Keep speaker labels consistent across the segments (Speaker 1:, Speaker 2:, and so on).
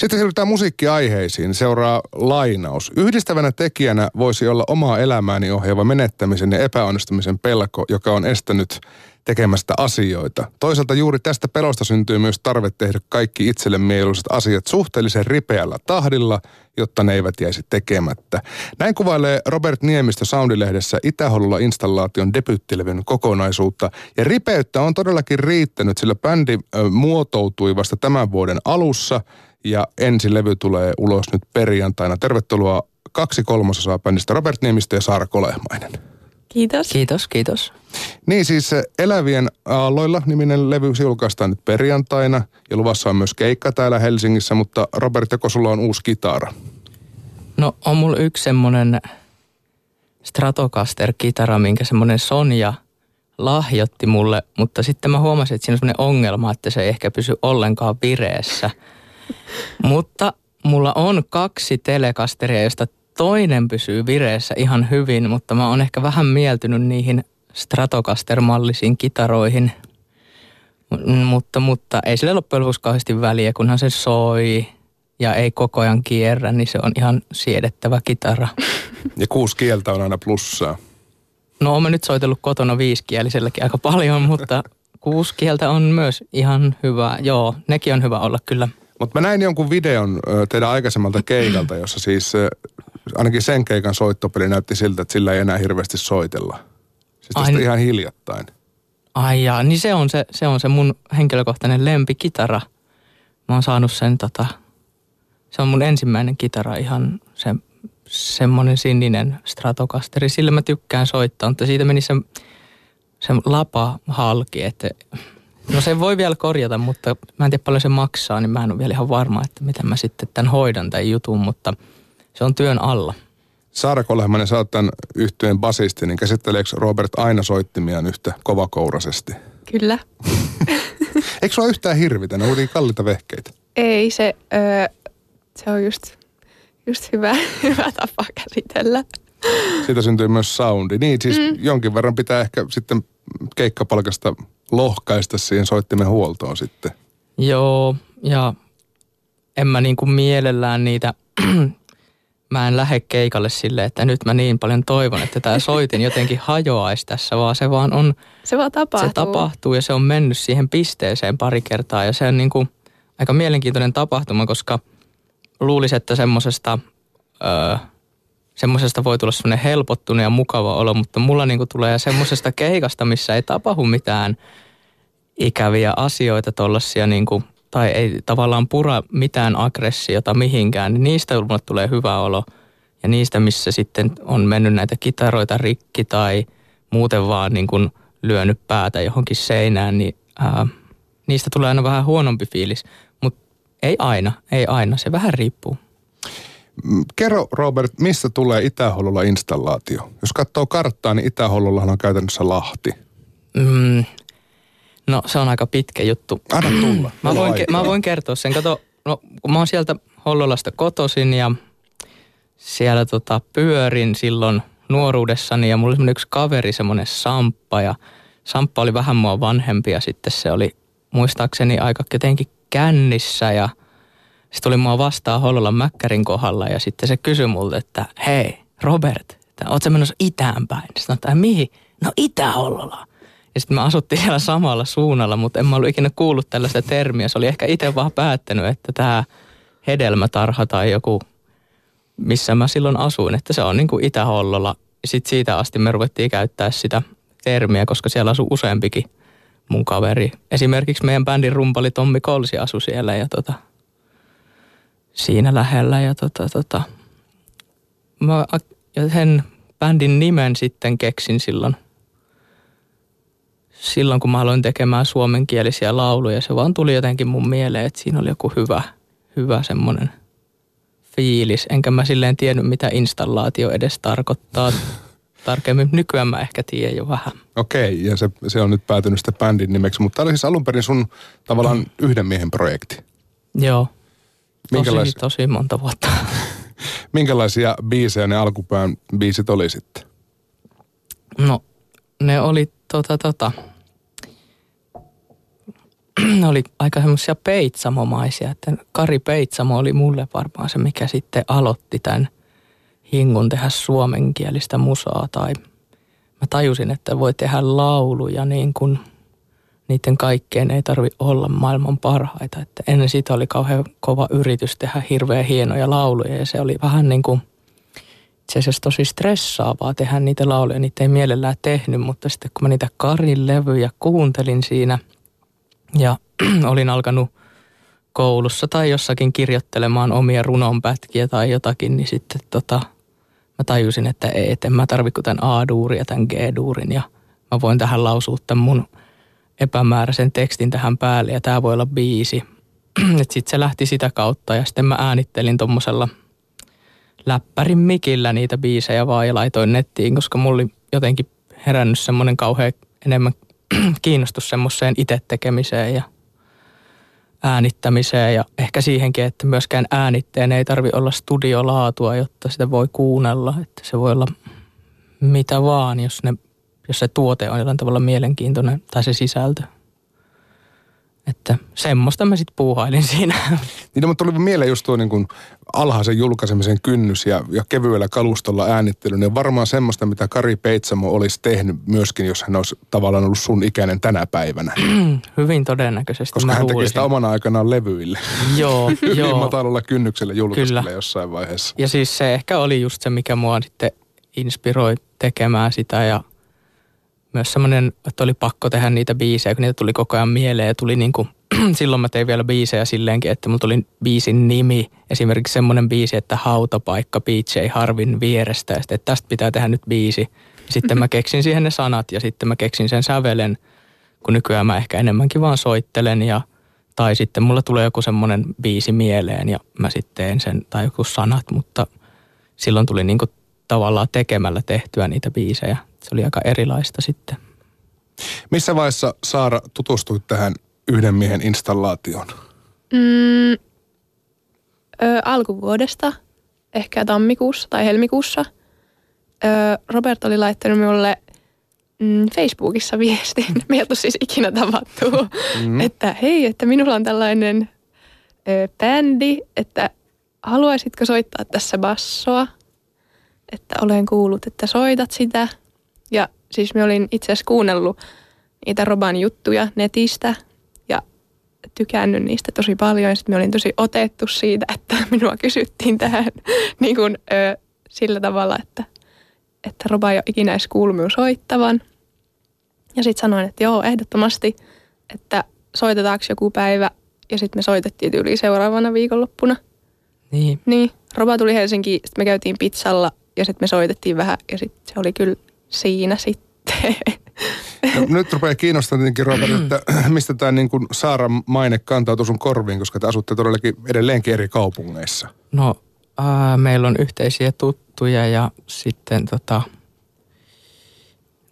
Speaker 1: Sitten siirrytään musiikkiaiheisiin. Seuraa lainaus. Yhdistävänä tekijänä voisi olla omaa elämääni ohjaava menettämisen ja epäonnistumisen pelko, joka on estänyt tekemästä asioita. Toisaalta juuri tästä pelosta syntyy myös tarve tehdä kaikki itselle mieluiset asiat suhteellisen ripeällä tahdilla, jotta ne eivät jäisi tekemättä. Näin kuvailee Robert Niemistö Soundilehdessä Itä-Hollola installaation debyttilevyn kokonaisuutta. Ja ripeyttä on todellakin riittänyt, sillä bändi muotoutui vasta tämän vuoden alussa ja ensi levy tulee ulos nyt perjantaina. Tervetuloa kaksi kolmasosaa bändistä Robert Niemistö ja Saara Kolehmainen.
Speaker 2: Kiitos.
Speaker 3: Kiitos, kiitos.
Speaker 1: Niin siis Elävien aalloilla niminen levy julkaistaan nyt perjantaina ja luvassa on myös keikka täällä Helsingissä, mutta Robert, joko sulla on uusi kitara?
Speaker 3: No on mulla yksi semmonen Stratocaster-kitara, minkä semmonen Sonja lahjoitti mulle, mutta sitten mä huomasin, että siinä on semmoinen ongelma, että se ei ehkä pysy ollenkaan vireessä. Mutta mulla on kaksi telekasteria, joista toinen pysyy vireessä ihan hyvin, mutta mä oon ehkä vähän mieltynyt niihin Stratocaster-mallisiin kitaroihin. M- mutta, mutta ei sille loppujen lopuksi kauheasti väliä, kunhan se soi ja ei koko ajan kierrä, niin se on ihan siedettävä kitara.
Speaker 1: Ja kuusi kieltä on aina plussaa.
Speaker 3: No oon mä nyt soitellut kotona viisikieliselläkin aika paljon, mutta kuusi kieltä on myös ihan hyvä. Joo, nekin on hyvä olla kyllä.
Speaker 1: Mutta mä näin jonkun videon teidän aikaisemmalta keikalta, jossa siis ainakin sen keikan soittopeli näytti siltä, että sillä ei enää hirveästi soitella. Siis tästä Ai, ihan hiljattain.
Speaker 3: Ai jaa, niin se on se, se on se mun henkilökohtainen lempikitara. Mä oon saanut sen tota, se on mun ensimmäinen kitara ihan se, semmonen sininen Stratocasteri. Sillä mä tykkään soittaa, mutta siitä meni se, se lapa halki, että No se voi vielä korjata, mutta mä en tiedä paljon se maksaa, niin mä en ole vielä ihan varma, että miten mä sitten tämän hoidan tämän jutun, mutta se on työn alla.
Speaker 1: Saara Kolehmanen, sä oot tämän yhtyeen basisti, niin käsitteleekö Robert aina soittimiaan yhtä kovakourasesti?
Speaker 2: Kyllä.
Speaker 1: Eikö se ole yhtään hirvitä? Ne on kallita vehkeitä.
Speaker 2: Ei, se, öö, se on just, just hyvä, hyvä tapa käsitellä.
Speaker 1: Siitä syntyy myös soundi. Niin, siis mm. jonkin verran pitää ehkä sitten keikkapalkasta lohkaista siihen soittimen huoltoon sitten.
Speaker 3: Joo, ja en mä niin kuin mielellään niitä, mä en lähde keikalle sille, että nyt mä niin paljon toivon, että tämä soitin jotenkin hajoaisi tässä, vaan se vaan on...
Speaker 2: Se vaan tapahtuu.
Speaker 3: Se tapahtuu ja se on mennyt siihen pisteeseen pari kertaa ja se on niin kuin aika mielenkiintoinen tapahtuma, koska luulisi, että semmoisesta... Öö, semmoisesta voi tulla semmoinen helpottunut ja mukava olo, mutta mulla niinku tulee semmoisesta keikasta, missä ei tapahdu mitään ikäviä asioita tollasia niinku, tai ei tavallaan pura mitään aggressiota mihinkään, niin niistä mulle tulee hyvä olo. Ja niistä, missä sitten on mennyt näitä kitaroita rikki tai muuten vaan niin kuin lyönyt päätä johonkin seinään, niin ää, niistä tulee aina vähän huonompi fiilis. Mutta ei aina, ei aina, se vähän riippuu.
Speaker 1: Kerro Robert, mistä tulee Itä-Hollola installaatio? Jos katsoo karttaa, niin Itä-Hollollahan on käytännössä Lahti.
Speaker 3: Mm, no se on aika pitkä juttu.
Speaker 1: Anna tulla.
Speaker 3: mä, voin, ke- mä voin kertoa sen. Kato, no, kun mä oon sieltä Hollolasta kotoisin ja siellä tota, pyörin silloin nuoruudessani ja mulla oli yksi kaveri, semmoinen Samppa ja Samppa oli vähän mua vanhempi ja sitten se oli muistaakseni aika jotenkin kännissä ja – se tuli mua vastaan Hollolan Mäkkärin kohdalla ja sitten se kysyi multa, että hei Robert, oot sä menossa itään päin? Sitten että mihin? No Itä-Hollolaan. Ja sitten me asuttiin siellä samalla suunnalla, mutta en mä ollut ikinä kuullut tällaista termiä. Se oli ehkä itse vaan päättänyt, että tämä hedelmätarha tai joku, missä mä silloin asuin, että se on niin kuin Itä-Hollola. Sitten siitä asti me ruvettiin käyttää sitä termiä, koska siellä asuu useampikin mun kaveri. Esimerkiksi meidän bändin rumpali Tommi Kolsi asui siellä ja tota, siinä lähellä. Ja tota, tota, mä sen bändin nimen sitten keksin silloin, silloin, kun mä aloin tekemään suomenkielisiä lauluja. Se vaan tuli jotenkin mun mieleen, että siinä oli joku hyvä, hyvä semmoinen fiilis. Enkä mä silleen tiennyt, mitä installaatio edes tarkoittaa tarkemmin. Nykyään mä ehkä tiedän jo vähän.
Speaker 1: Okei, ja se, se on nyt päätynyt sitten bändin nimeksi, mutta tämä oli siis alun perin sun tavallaan mm. yhden miehen projekti.
Speaker 3: Joo, Minkälais... Tosi, tosi monta vuotta.
Speaker 1: Minkälaisia biisejä ne alkupään biisit oli sitten?
Speaker 3: No, ne oli tota tota... oli aika semmoisia peitsamomaisia, että Kari Peitsamo oli mulle varmaan se, mikä sitten aloitti tämän hingun tehdä suomenkielistä musaa tai mä tajusin, että voi tehdä lauluja niin kuin niiden kaikkeen ei tarvi olla maailman parhaita. Että ennen sitä oli kauhean kova yritys tehdä hirveän hienoja lauluja ja se oli vähän niin kuin itse asiassa tosi stressaavaa tehdä niitä lauluja. Niitä ei mielellään tehnyt, mutta sitten kun mä niitä Karin levyjä kuuntelin siinä ja olin alkanut koulussa tai jossakin kirjoittelemaan omia runonpätkiä tai jotakin, niin sitten tota, mä tajusin, että ei, että en mä tarvitse tämän A-duurin ja tämän G-duurin ja mä voin tähän lausua tämän mun epämääräisen tekstin tähän päälle ja tämä voi olla biisi. Sitten se lähti sitä kautta ja sitten mä äänittelin tuommoisella läppärin mikillä niitä biisejä vaan ja laitoin nettiin, koska mulla oli jotenkin herännyt semmoinen kauhean enemmän kiinnostus semmoiseen itse tekemiseen ja äänittämiseen ja ehkä siihenkin, että myöskään äänitteen ei tarvi olla studiolaatua, jotta sitä voi kuunnella. Että se voi olla mitä vaan, jos, ne, jos se tuote on jollain tavalla mielenkiintoinen tai se sisältö. Että semmoista mä sitten puuhailin siinä.
Speaker 1: Niin, no, mutta tuli mieleen just tuo niin kuin alhaisen julkaisemisen kynnys ja, ja kevyellä kalustolla äänittely. Niin varmaan semmoista, mitä Kari Peitsamo olisi tehnyt myöskin, jos hän olisi tavallaan ollut sun ikäinen tänä päivänä.
Speaker 3: Hyvin todennäköisesti
Speaker 1: Koska
Speaker 3: mä
Speaker 1: hän teki sitä omana aikanaan levyille.
Speaker 3: Joo,
Speaker 1: Hyvin
Speaker 3: joo.
Speaker 1: matalalla kynnyksellä julkaiselle
Speaker 3: Kyllä.
Speaker 1: jossain vaiheessa.
Speaker 3: Ja siis se ehkä oli just se, mikä mua sitten inspiroi tekemään sitä ja myös semmoinen, että oli pakko tehdä niitä biisejä, kun niitä tuli koko ajan mieleen ja tuli niin kuin, silloin mä tein vielä biisejä silleenkin, että mulla tuli biisin nimi, esimerkiksi semmoinen biisi, että hautapaikka BJ Harvin vierestä ja sitten, että tästä pitää tehdä nyt biisi. Sitten mä keksin siihen ne sanat ja sitten mä keksin sen sävelen, kun nykyään mä ehkä enemmänkin vaan soittelen ja tai sitten mulla tulee joku semmoinen biisi mieleen ja mä sitten teen sen tai joku sanat, mutta silloin tuli niinku tavallaan tekemällä tehtyä niitä biisejä. Se oli aika erilaista sitten.
Speaker 1: Missä vaiheessa Saara tutustui tähän yhden miehen installaatioon?
Speaker 2: Mm, ö, alkuvuodesta, ehkä tammikuussa tai helmikuussa, ö, Robert oli laittanut minulle mm, Facebookissa viestin. Me ei siis ikinä tavattu, mm. että hei, että minulla on tällainen ö, bändi, että haluaisitko soittaa tässä bassoa? Että olen kuullut, että soitat sitä. Ja siis me olin itse asiassa kuunnellut niitä Roban juttuja netistä ja tykännyt niistä tosi paljon. Ja sitten me olin tosi otettu siitä, että minua kysyttiin tähän niin kuin, ö, sillä tavalla, että, että Roba ei ole ikinä edes kuullut minun soittavan. Ja sitten sanoin, että joo, ehdottomasti, että soitetaanko joku päivä. Ja sitten me soitettiin tyyliin seuraavana viikonloppuna.
Speaker 3: Niin,
Speaker 2: Niin, Roba tuli Helsinkiin, sitten me käytiin pizzalla ja sitten me soitettiin vähän ja sitten se oli kyllä siinä sitten.
Speaker 1: No, nyt rupeaa kiinnostamaan tietenkin, Robert, että mistä tämä niin kuin Saaran maine kantautuu sun korviin, koska te asutte todellakin edelleenkin eri kaupungeissa.
Speaker 3: no ää, meillä on yhteisiä tuttuja ja sitten tota,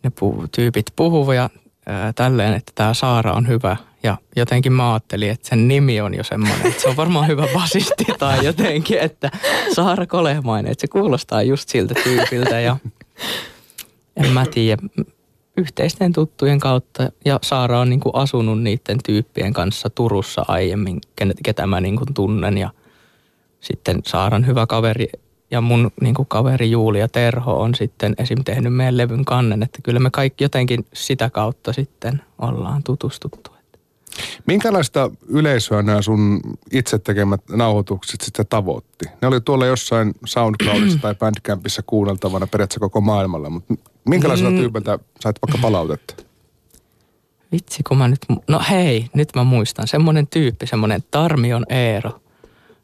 Speaker 3: ne puhu, tyypit puhuvat ja ää, tälleen, että tämä Saara on hyvä. Ja jotenkin mä ajattelin, että sen nimi on jo semmoinen, että se on varmaan hyvä basisti tai jotenkin, että Saara Kolehmainen, että se kuulostaa just siltä tyypiltä ja en mä tiedä, yhteisten tuttujen kautta ja Saara on niin kuin asunut niiden tyyppien kanssa Turussa aiemmin, ketä mä niin kuin tunnen ja sitten Saaran hyvä kaveri ja mun niin kuin kaveri Julia Terho on sitten esim. tehnyt meidän levyn kannen, että kyllä me kaikki jotenkin sitä kautta sitten ollaan tutustuttu.
Speaker 1: Minkälaista yleisöä nämä sun itse tekemät nauhoitukset sitten tavoitti? Ne oli tuolla jossain SoundCloudissa tai Bandcampissa kuunneltavana periaatteessa koko maailmalla, mutta minkälaiselta
Speaker 3: Mm.
Speaker 1: tyypiltä sait vaikka palautetta?
Speaker 3: Vitsi, kun mä nyt, no hei, nyt mä muistan, semmoinen tyyppi, semmoinen Tarmion Eero,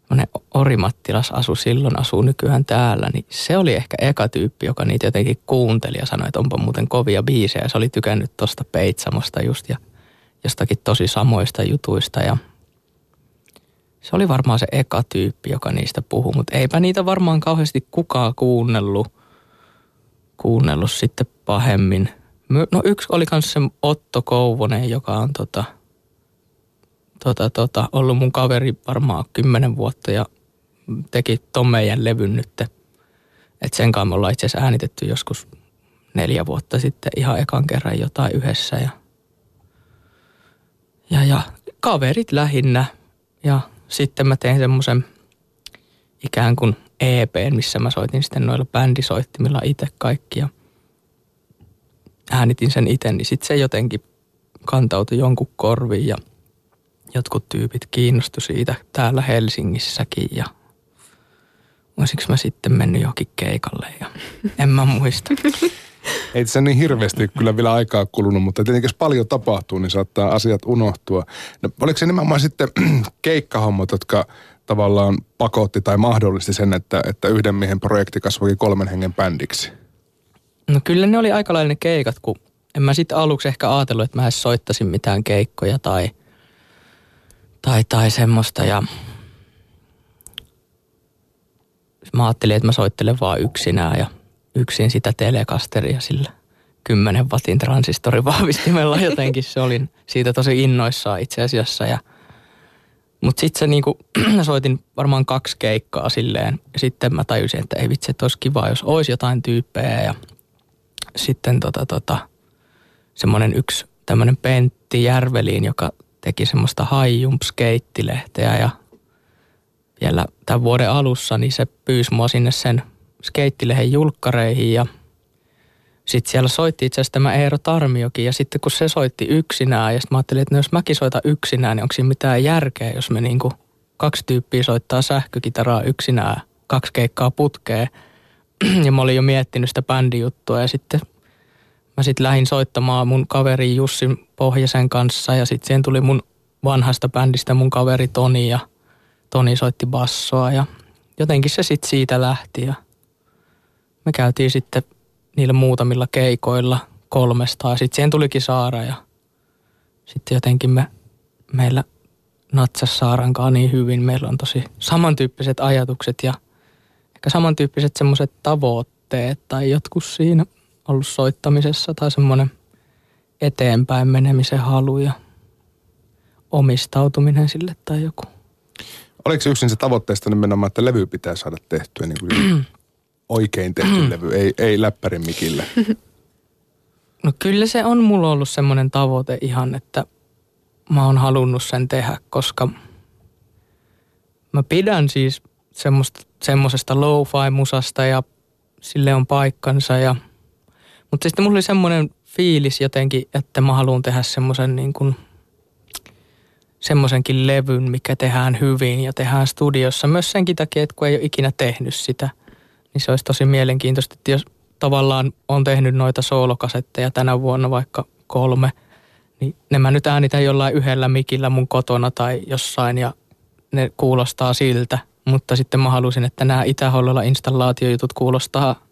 Speaker 3: semmoinen Orimattilas asu silloin, asuu nykyään täällä, niin se oli ehkä eka tyyppi, joka niitä jotenkin kuunteli ja sanoi, että onpa muuten kovia biisejä. Se oli tykännyt tosta Peitsamosta just ja jostakin tosi samoista jutuista ja se oli varmaan se eka tyyppi, joka niistä puhui, mutta eipä niitä varmaan kauheasti kukaan kuunnellut, kuunnellut sitten pahemmin. No yksi oli myös se Otto Kouvonen, joka on tota, tota, tota, ollut mun kaveri varmaan kymmenen vuotta ja teki ton meidän levyn nyt. Et sen kanssa me ollaan itse asiassa äänitetty joskus neljä vuotta sitten ihan ekan kerran jotain yhdessä. Ja, ja, ja kaverit lähinnä. Ja sitten mä tein semmoisen ikään kuin EP, missä mä soitin sitten noilla bändisoittimilla itse kaikki ja äänitin sen itse, niin sitten se jotenkin kantautui jonkun korviin ja jotkut tyypit kiinnostu siitä täällä Helsingissäkin ja olisiko mä sitten mennyt johonkin keikalle ja en mä muista.
Speaker 1: Ei se niin hirveästi kyllä vielä aikaa kulunut, mutta tietenkin jos paljon tapahtuu, niin saattaa asiat unohtua. No, oliko se nimenomaan sitten keikkahommat, jotka tavallaan pakotti tai mahdollisti sen, että, että yhden miehen projekti kasvoi kolmen hengen bändiksi?
Speaker 3: No kyllä ne oli aika lailla ne keikat, kun en mä sitten aluksi ehkä ajatellut, että mä edes soittasin mitään keikkoja tai, tai, tai semmoista. Ja mä ajattelin, että mä soittelen vaan yksinään ja yksin sitä telekasteria sillä 10 watin transistorivahvistimella jotenkin. Se olin siitä tosi innoissaan itse asiassa ja mutta sitten se niinku, soitin varmaan kaksi keikkaa silleen. Sitten mä tajusin, että ei vitsi, että olisi kiva, jos olisi jotain tyyppejä. Ja sitten tota, tota, semmoinen yksi tämmöinen Pentti Järveliin, joka teki semmoista haijump skeittilehteä ja vielä tämän vuoden alussa, niin se pyysi mua sinne sen skeittilehen julkkareihin ja sitten siellä soitti itse asiassa tämä Eero Tarmiokin ja sitten kun se soitti yksinään ja sitten mä ajattelin, että no jos mäkin soitan yksinään, niin onko siinä mitään järkeä, jos me niinku kaksi tyyppiä soittaa sähkökitaraa yksinään kaksi keikkaa putkeen. ja mä olin jo miettinyt sitä bändijuttua ja sitten mä sitten lähdin soittamaan mun kaveri Jussi Pohjasen kanssa ja sitten siihen tuli mun vanhasta bändistä mun kaveri Toni ja Toni soitti bassoa ja jotenkin se sitten siitä lähti ja me käytiin sitten niillä muutamilla keikoilla kolmesta ja sitten siihen tulikin Saara ja sitten jotenkin me, meillä natsas Saarankaan niin hyvin. Meillä on tosi samantyyppiset ajatukset ja ehkä samantyyppiset semmoiset tavoitteet tai jotkut siinä ollut soittamisessa tai semmoinen eteenpäin menemisen halu ja omistautuminen sille tai joku.
Speaker 1: Oliko yksin se tavoitteesta nimenomaan, että levy pitää saada tehtyä niin kuin oikein tehty levy, ei, ei läppärin mikillä?
Speaker 3: No kyllä se on mulla ollut semmoinen tavoite ihan, että mä oon halunnut sen tehdä, koska mä pidän siis semmoista, semmoisesta lo-fi-musasta ja sille on paikkansa ja – mutta sitten mulla oli semmoinen fiilis jotenkin, että mä haluan tehdä semmoisen niin kuin, semmoisenkin levyn, mikä tehdään hyvin ja tehdään studiossa. Myös senkin takia, että kun ei ole ikinä tehnyt sitä, niin se olisi tosi mielenkiintoista, että jos tavallaan on tehnyt noita soolokasetteja tänä vuonna vaikka kolme, niin ne mä nyt äänitän jollain yhdellä mikillä mun kotona tai jossain ja ne kuulostaa siltä. Mutta sitten mä halusin, että nämä Itä-Hollolla installaatiojutut kuulostaa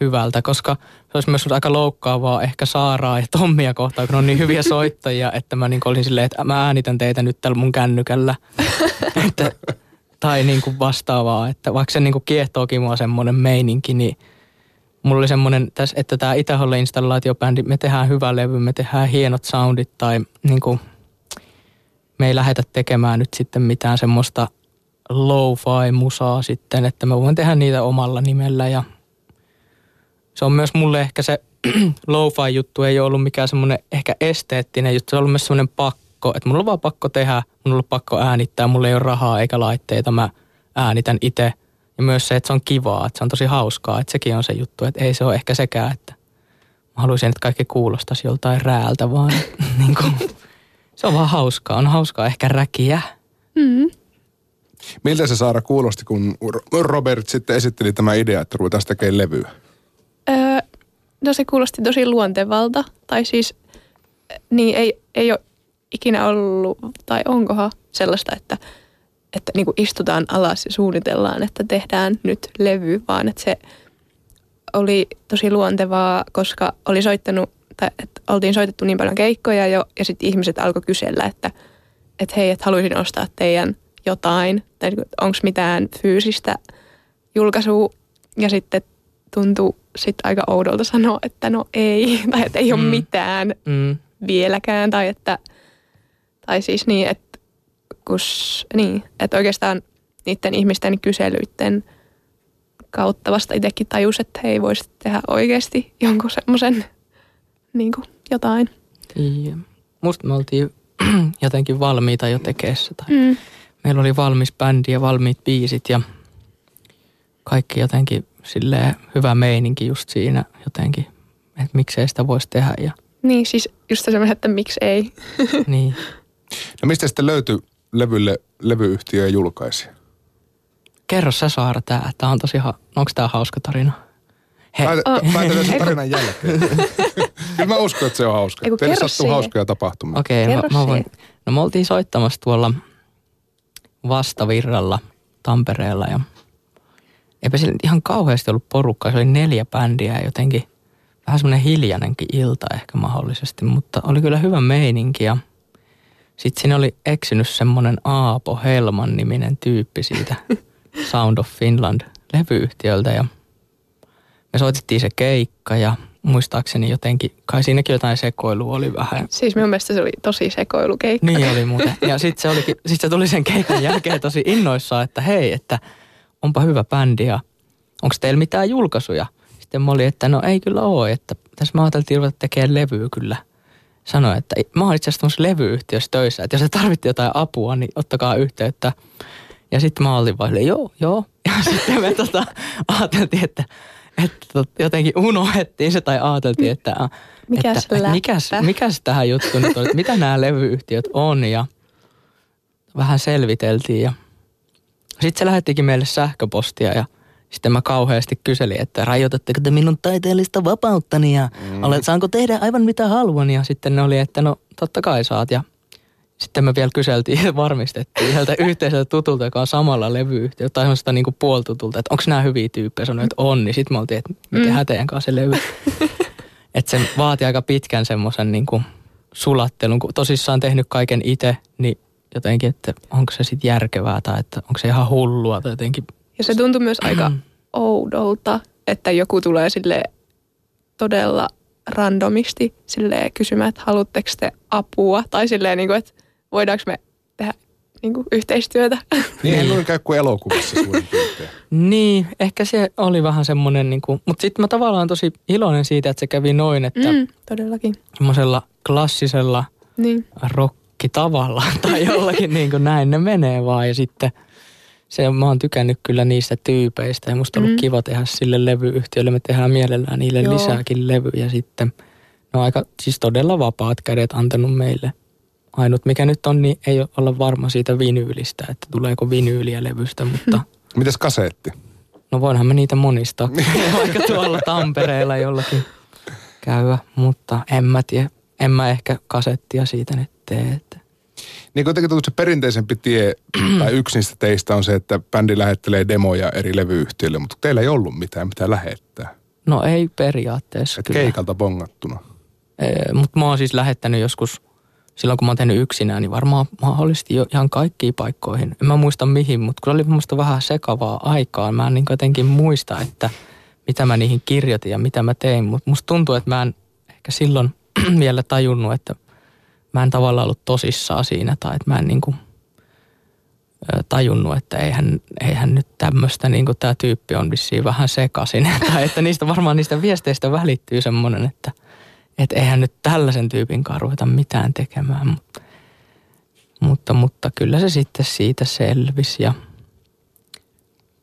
Speaker 3: hyvältä, koska se olisi myös aika loukkaavaa ehkä Saaraa ja Tommia kohtaan, kun on niin hyviä soittajia, että mä niin olisin silleen, että mä äänitän teitä nyt tällä mun kännykällä. että, tai niin kuin vastaavaa, että vaikka se niin kuin kiehtookin mua semmoinen meininki, niin mulla oli semmoinen, että tämä Itäholle installaatiobändi, me tehdään hyvä levy, me tehdään hienot soundit tai niin kuin, me ei lähdetä tekemään nyt sitten mitään semmoista lo-fi musaa sitten, että mä voin tehdä niitä omalla nimellä ja se on myös mulle ehkä se lo-fi juttu ei ole ollut mikään semmoinen ehkä esteettinen juttu. Se on ollut myös semmoinen pakko, että mulla on vaan pakko tehdä, mulla on pakko äänittää, mulla ei ole rahaa eikä laitteita, mä äänitän itse. Ja myös se, että se on kivaa, että se on tosi hauskaa, että sekin on se juttu, että ei se ole ehkä sekään, että mä haluaisin, että kaikki kuulostaisi joltain rääältä, vaan niin kuin, se on vaan hauskaa, on hauskaa ehkä räkiä. Mm.
Speaker 1: Miltä se Saara kuulosti, kun Robert sitten esitteli tämä idea, että ruvetaan tekemään levyä?
Speaker 2: Öö, no se kuulosti tosi luontevalta. Tai siis niin ei, ei ole ikinä ollut, tai onkohan sellaista, että, että niin kuin istutaan alas ja suunnitellaan, että tehdään nyt levy, vaan että se oli tosi luontevaa, koska oli soittanut, tai että oltiin soitettu niin paljon keikkoja jo, ja sitten ihmiset alkoi kysellä, että, että hei, että haluaisin ostaa teidän jotain, tai niinku, onko mitään fyysistä julkaisua, ja sitten tuntuu sitten aika oudolta sanoa, että no ei, tai että ei ole mm. mitään mm. vieläkään, tai että, tai siis niin, että kus, niin, että oikeastaan niiden ihmisten kyselyiden kautta vasta itsekin tajus, että he ei voisi tehdä oikeasti jonkun semmoisen niin jotain.
Speaker 3: Ja musta me oltiin jotenkin valmiita jo tekeessä. Tai
Speaker 2: Mm.
Speaker 3: meillä oli valmis bändi ja valmiit biisit ja kaikki jotenkin silleen hyvä meininki just siinä jotenkin, että miksei sitä voisi tehdä ja
Speaker 2: Niin, siis just semmoinen, että miksi ei.
Speaker 3: niin.
Speaker 1: No mistä sitten löytyi levylle levyyhtiö ja julkaisija?
Speaker 3: Kerro sä Saara tää, tää on tosi, ha- onko tää hauska tarina? Hei,
Speaker 2: Oh.
Speaker 1: Päätetään sen tarinan jälkeen. Kyllä mä uskon, että se on hauska.
Speaker 2: Eiku,
Speaker 1: Teille sattuu
Speaker 2: se.
Speaker 1: hauskoja tapahtumia.
Speaker 3: Okei, okay,
Speaker 2: Kerro
Speaker 3: mä, mä voin. No me oltiin soittamassa tuolla vastavirralla Tampereella ja eipä sillä ihan kauheasti ollut porukkaa. Se oli neljä bändiä ja jotenkin vähän semmoinen hiljainenkin ilta ehkä mahdollisesti, mutta oli kyllä hyvä meininki ja sitten siinä oli eksynyt semmoinen Aapo Helman niminen tyyppi siitä Sound of Finland levyyhtiöltä ja me soitettiin se keikka ja muistaakseni jotenkin, kai siinäkin jotain sekoilua oli vähän
Speaker 2: Siis minun mielestä se oli tosi sekoilukeikka.
Speaker 3: niin oli muuten. Ja sitten se, olikin, sit se tuli sen keikan jälkeen tosi innoissaan, että hei, että onpa hyvä bändi ja onko teillä mitään julkaisuja? Sitten mä olin, että no ei kyllä ole, että tässä mä ajateltiin ruveta tekemään levyä kyllä. Sanoin, että mä oon itse asiassa levyyhtiössä töissä, että jos te tarvitte jotain apua, niin ottakaa yhteyttä. Ja sitten mä olin vaan joo, joo. Ja sitten me tota, ajateltiin, että, että jotenkin unohdettiin se tai ajateltiin, että,
Speaker 2: Mikäs
Speaker 3: että, että mikäs, mikäs tähän juttuun nyt on, että mitä nämä levyyhtiöt on ja vähän selviteltiin ja sitten se lähettikin meille sähköpostia ja sitten mä kauheasti kyselin, että rajoitatteko te minun taiteellista vapauttani ja mm. olet, saanko tehdä aivan mitä haluan ja sitten ne oli, että no totta kai saat ja sitten me vielä kyseltiin ja varmistettiin yhdeltä yhteiseltä tutulta, joka on samalla levyyhtiö, tai semmoista niinku puoltutulta, että onko nämä hyviä tyyppejä, sanoi, että on, niin sitten me oltiin, että me tehdään teidän kanssa se levy. että se vaati aika pitkän semmoisen niinku sulattelun, kun tosissaan tehnyt kaiken itse, niin jotenkin, että onko se sitten järkevää tai että onko se ihan hullua tai jotenkin.
Speaker 2: Ja se tuntui myös aika oudolta, että joku tulee sille todella randomisti sille kysymään, että haluatteko te apua? Tai silleen, niin kuin, että voidaanko me tehdä niin kuin, yhteistyötä?
Speaker 1: Niin ei käy kuin elokuvissa suurin piirtein.
Speaker 3: Niin, ehkä se oli vähän semmoinen, niinku, mutta sitten mä tavallaan tosi iloinen siitä, että se kävi noin, että mm.
Speaker 2: Mm, todellakin.
Speaker 3: semmoisella klassisella
Speaker 2: Niin.
Speaker 3: rokkitavalla tai jollakin niin kuin näin ne menee vaan ja sitten se, mä oon tykännyt kyllä niistä tyypeistä ja musta on ollut
Speaker 2: Mm.
Speaker 3: kiva tehdä sille levyyhtiölle. Me tehdään mielellään niille
Speaker 2: Joo.
Speaker 3: lisääkin levyjä sitten. Ne on aika siis todella vapaat kädet antanut meille. Ainut mikä nyt on, niin ei olla varma siitä vinyylistä, että tuleeko vinyyliä levystä, mutta
Speaker 1: Mites kaseetti?
Speaker 3: no voinhan me niitä monistaa. Vaikka tuolla Tampereella jollakin käydä, mutta en mä tiedä. En mä ehkä kasettia siitä nyt tee. Että.
Speaker 1: Niin kuitenkin tuntuu, se perinteisempi tie, tai yksi niistä teistä on se, että bändi lähettelee demoja eri levyyhtiöille, mutta teillä ei ollut mitään, mitä lähettää.
Speaker 3: No ei periaatteessa
Speaker 1: Et
Speaker 3: kyllä.
Speaker 1: keikalta bongattuna.
Speaker 3: Mutta mä oon siis lähettänyt joskus, silloin kun mä oon tehnyt yksinään, niin varmaan mahdollisesti jo ihan kaikkiin paikkoihin. En mä muista mihin, mutta kun oli musta vähän sekavaa aikaa. Mä en niin jotenkin muista, että mitä mä niihin kirjoitin ja mitä mä tein. Mutta musta tuntuu, että mä en ehkä silloin vielä tajunnut, että mä en tavallaan ollut tosissaan siinä tai että mä en niin kuin, tajunnut, että eihän, eihän nyt tämmöistä, niin tämä tyyppi on vissiin vähän sekaisin. tai että niistä varmaan niistä viesteistä välittyy semmoinen, että, että eihän nyt tällaisen tyypin kanssa ruveta mitään tekemään. Mutta, mutta, mutta kyllä se sitten siitä selvisi ja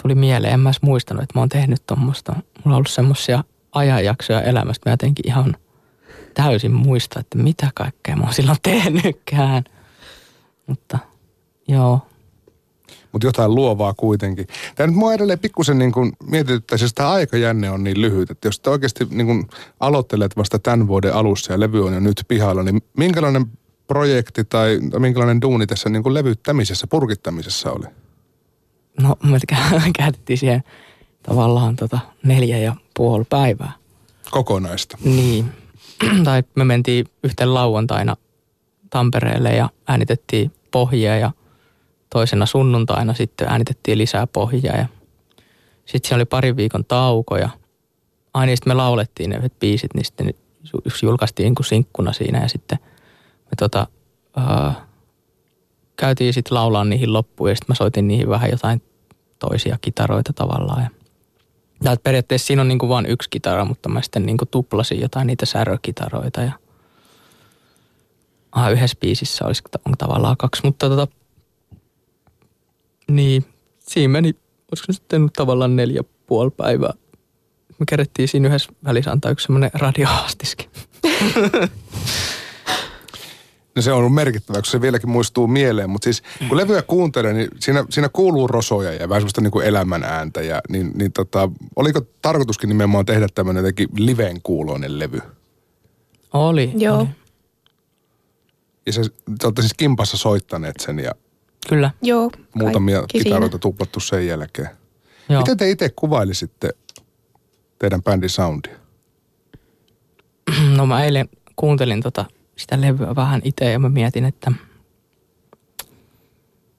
Speaker 3: tuli mieleen, en mä muistanut, että mä oon tehnyt tuommoista. Mulla on ollut semmoisia ajanjaksoja elämästä, mä jotenkin ihan täysin muista, että mitä kaikkea mä oon silloin tehnytkään. Mutta joo,
Speaker 1: Mutta jotain luovaa kuitenkin. Tämä nyt mua edelleen pikkusen niin kuin mietityttää, siis tämä aikajänne on niin lyhyt, että jos te oikeasti niin kuin aloittelet vasta tämän vuoden alussa ja levy on jo nyt pihalla, niin minkälainen projekti tai, minkälainen duuni tässä niin kuin levyttämisessä, purkittamisessa oli?
Speaker 3: no me kä- käytettiin siihen tavallaan tota neljä ja puoli päivää.
Speaker 1: Kokonaista.
Speaker 3: Niin, tai me mentiin yhten lauantaina Tampereelle ja äänitettiin pohjia ja toisena sunnuntaina sitten äänitettiin lisää pohjia ja sitten siellä oli parin viikon tauko ja aina sitten me laulettiin ne yhdet biisit, niin sitten yksi julkaistiin niin kuin sinkkuna siinä ja sitten me tota, ää, käytiin sitten laulaa niihin loppuun ja sitten mä soitin niihin vähän jotain toisia kitaroita tavallaan ja ja periaatteessa siinä on niinku vain yksi kitara, mutta mä sitten niinku tuplasin jotain niitä särökitaroita ja Ah, yhdessä biisissä olisi on tavallaan kaksi, mutta tota, niin, siinä meni, olisiko sitten tavallaan neljä puoli päivää. Me kerettiin siinä yhdessä välissä antaa yksi semmoinen radiohaastiskin.
Speaker 1: No se on ollut merkittävä, kun se vieläkin muistuu mieleen. Mutta siis kun levyä kuuntelee, niin siinä, siinä kuuluu rosoja ja vähän semmoista niin kuin elämän ääntä. Ja, niin, niin tota, oliko tarkoituskin nimenomaan tehdä tämmöinen jotenkin liveen kuuloinen levy?
Speaker 3: Oli.
Speaker 2: Joo.
Speaker 3: Oli.
Speaker 1: Ja se, te olette siis kimpassa soittaneet sen ja
Speaker 3: Kyllä.
Speaker 2: Joo.
Speaker 1: muutamia kitaroita tuplattu sen jälkeen.
Speaker 3: Joo.
Speaker 1: Miten te itse kuvailisitte teidän bändin soundia?
Speaker 3: No mä eilen kuuntelin tota, sitä levyä vähän itse ja mä mietin, että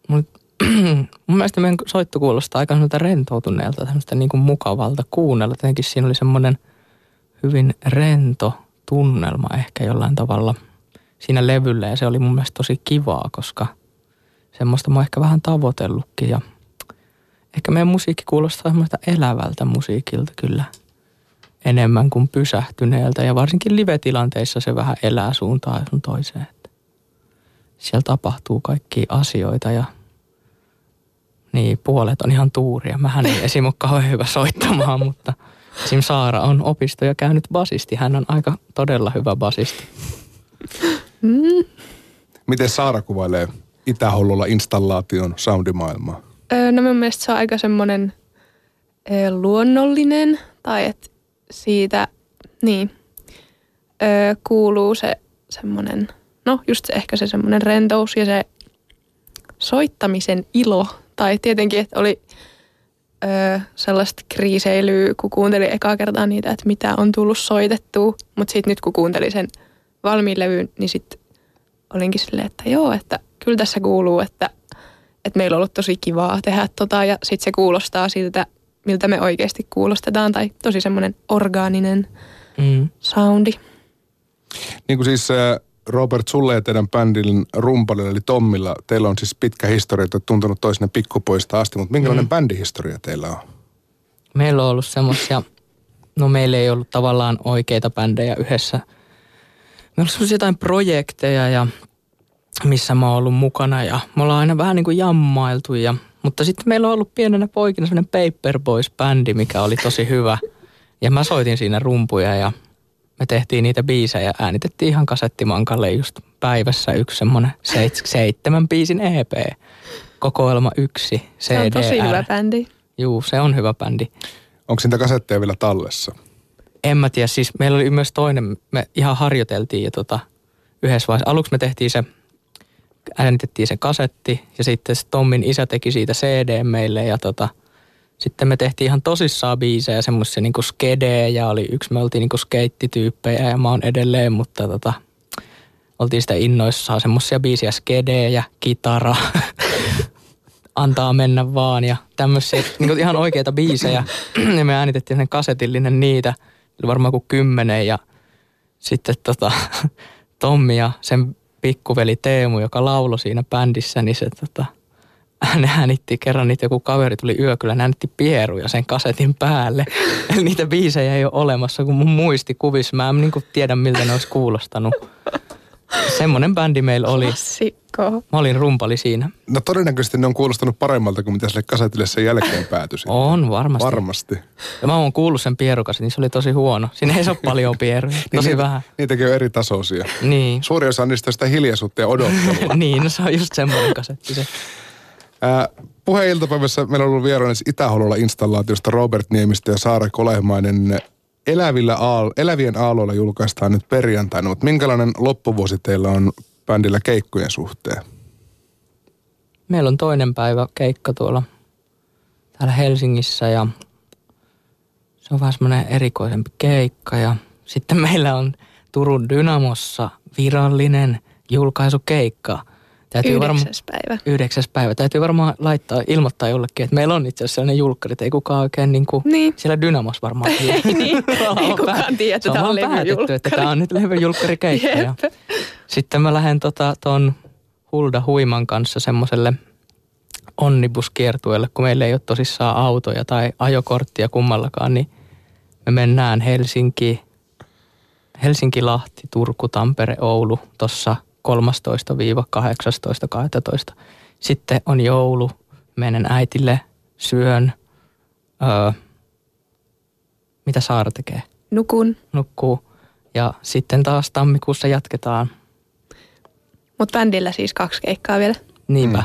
Speaker 3: mun, mun mielestä meidän soitto kuulostaa aika rentoutuneelta, tämmöistä niin kuin mukavalta kuunnella. Jotenkin siinä oli semmoinen hyvin rento tunnelma ehkä jollain tavalla siinä levyllä ja se oli mun mielestä tosi kivaa, koska semmoista mä oon ehkä vähän tavoitellutkin ja ehkä meidän musiikki kuulostaa semmoista elävältä musiikilta kyllä enemmän kuin pysähtyneeltä ja varsinkin live-tilanteissa se vähän elää suuntaan sun toiseen. Että siellä tapahtuu kaikki asioita ja niin puolet on ihan tuuria. Mähän ei esim. ole kauhean hyvä soittamaan, mutta esim. Saara on opistoja käynyt basisti. Hän on aika todella hyvä basisti.
Speaker 2: Mm.
Speaker 1: Miten Saara kuvailee Itä-Hollolla installaation soundimaailmaa?
Speaker 2: Öö, no mun mielestä se on aika semmoinen öö, luonnollinen, tai että siitä, niin, öö, kuuluu se semmoinen, no just se, ehkä se semmoinen rentous ja se soittamisen ilo. Tai tietenkin, että oli öö, sellaista kriiseilyä, kun kuuntelin ekaa kertaa niitä, että mitä on tullut soitettua. Mutta sitten nyt kun kuuntelin sen valmiin levyyn, niin sitten olinkin silleen, että joo, että kyllä tässä kuuluu, että, että meillä on ollut tosi kivaa tehdä tota ja sitten se kuulostaa siltä, miltä me oikeasti kuulostetaan tai tosi semmoinen orgaaninen
Speaker 3: Mm.
Speaker 2: soundi.
Speaker 1: Niin kuin siis äh, Robert, sulle ja teidän bändin rumpalilla eli Tommilla, teillä on siis pitkä historia, että olette tuntenut toisenne pikkupoista asti, mutta minkälainen mm. bändihistoria teillä on?
Speaker 3: Meillä on ollut semmoisia, no meillä ei ollut tavallaan oikeita bändejä yhdessä. Meillä on ollut semmoisia jotain projekteja ja missä mä oon ollut mukana ja me ollaan aina vähän niin kuin jammailtu ja mutta sitten meillä on ollut pienenä poikina semmoinen Paper Boys-bändi, mikä oli tosi hyvä. Ja mä soitin siinä rumpuja ja me tehtiin niitä biisejä. Äänitettiin ihan kasettimankalle just päivässä yksi semmoinen seit- seitsemän biisin EP. Kokoelma yksi CDR.
Speaker 2: Se on tosi hyvä bändi.
Speaker 3: Juu, se on hyvä bändi.
Speaker 1: Onko niitä kasetteja vielä tallessa?
Speaker 3: En mä tiedä, siis meillä oli myös toinen, me ihan harjoiteltiin ja tota, yhdessä vaiheessa. Aluksi me tehtiin se, äänitettiin se kasetti ja sitten se Tommin isä teki siitä CD meille ja tota, sitten me tehtiin ihan tosissaan biisejä, semmoisia niinku skedejä, oli yksi, me oltiin niinku skeittityyppejä ja mä oon edelleen, mutta tota, oltiin sitä innoissaan semmoisia biisejä, skedejä, kitara, antaa mennä vaan ja tämmöisiä niinku ihan oikeita biisejä. ja me äänitettiin sen kasetillinen niitä, oli varmaan kuin kymmenen ja sitten tota, Tommi ja sen pikkuveli Teemu, joka lauloi siinä bändissä, niin se tota, ne äänitti kerran niitä joku kaveri tuli yökylä, äänitti pieruja sen kasetin päälle. Niitä biisejä ei ole olemassa, kun mun muistikuvissa mä en niin tiedä miltä ne olisi kuulostanut. Semmoinen bändi meillä oli.
Speaker 2: Klassikko.
Speaker 3: Mä olin rumpali siinä.
Speaker 1: No todennäköisesti ne on kuulostanut paremmalta kuin mitä sille kasetille sen jälkeen päätyi.
Speaker 3: On varmasti.
Speaker 1: Varmasti.
Speaker 3: Ja mä oon kuullut sen pierukasin, niin se oli tosi huono. Siinä ei saa paljon pieruja, tosi
Speaker 1: niitä,
Speaker 3: vähän.
Speaker 1: Niitäkin on eri tasoisia.
Speaker 3: Niin.
Speaker 1: Suuri osa niistä on sitä hiljaisuutta ja odottelua.
Speaker 3: niin, no se on just semmoinen kasetti se.
Speaker 1: Puheen iltapäivässä meillä on ollut vieraana Itä-Hololla installaatiosta Robert Niemistä ja Saara Kolehmainen. Elävillä aal- elävien aalloilla julkaistaan nyt perjantaina, mutta minkälainen loppuvuosi teillä on bändillä keikkojen suhteen?
Speaker 3: Meillä on toinen päivä keikka tuolla täällä Helsingissä ja se on vähän semmoinen erikoisempi keikka ja sitten meillä on Turun Dynamossa virallinen julkaisukeikka. Täytyy varmaan
Speaker 2: Yhdeksäs päivä.
Speaker 3: yhdeksäs päivä. Täytyy varmaan laittaa, ilmoittaa jollekin, että meillä on itse asiassa sellainen julkkari, että ei kukaan oikein niin kuin,
Speaker 2: Niin.
Speaker 3: siellä Dynamos varmaan tiedä.
Speaker 2: niin. Ei kukaan tiedä, että
Speaker 3: se on päätetty, että tämä on nyt ja
Speaker 2: Jep.
Speaker 3: sitten mä lähden tota, ton Hulda Huiman kanssa semmoiselle onnibuskiertueelle, kun meillä ei ole tosissaan autoja tai ajokorttia kummallakaan, niin me mennään Helsinki, Helsinki, Lahti, Turku, Tampere, Oulu tuossa 13-18.12. Sitten on joulu, menen äitille, syön. Öö, mitä Saara tekee?
Speaker 2: Nukun.
Speaker 3: Nukkuu. Ja sitten taas tammikuussa jatketaan.
Speaker 2: Mutta bändillä siis kaksi keikkaa vielä.
Speaker 3: Niinpä. Mm.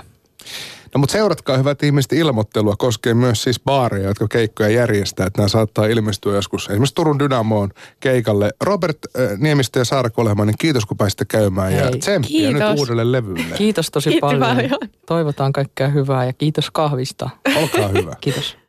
Speaker 1: No mutta seuratkaa hyvät ihmiset ilmoittelua koskee myös siis baareja, jotka keikkoja järjestää. Että nämä saattaa ilmestyä joskus esimerkiksi Turun Dynamoon keikalle. Robert äh, Niemistö ja Saara Kolehmainen, kiitos kun pääsitte käymään
Speaker 3: Hei.
Speaker 1: ja tsemppiä
Speaker 2: Kiitos.
Speaker 1: nyt uudelle levylle.
Speaker 3: Kiitos tosi
Speaker 2: Kiitos
Speaker 3: paljon.
Speaker 2: paljon.
Speaker 3: Toivotaan kaikkea hyvää ja kiitos kahvista.
Speaker 1: Olkaa hyvä.
Speaker 3: Kiitos.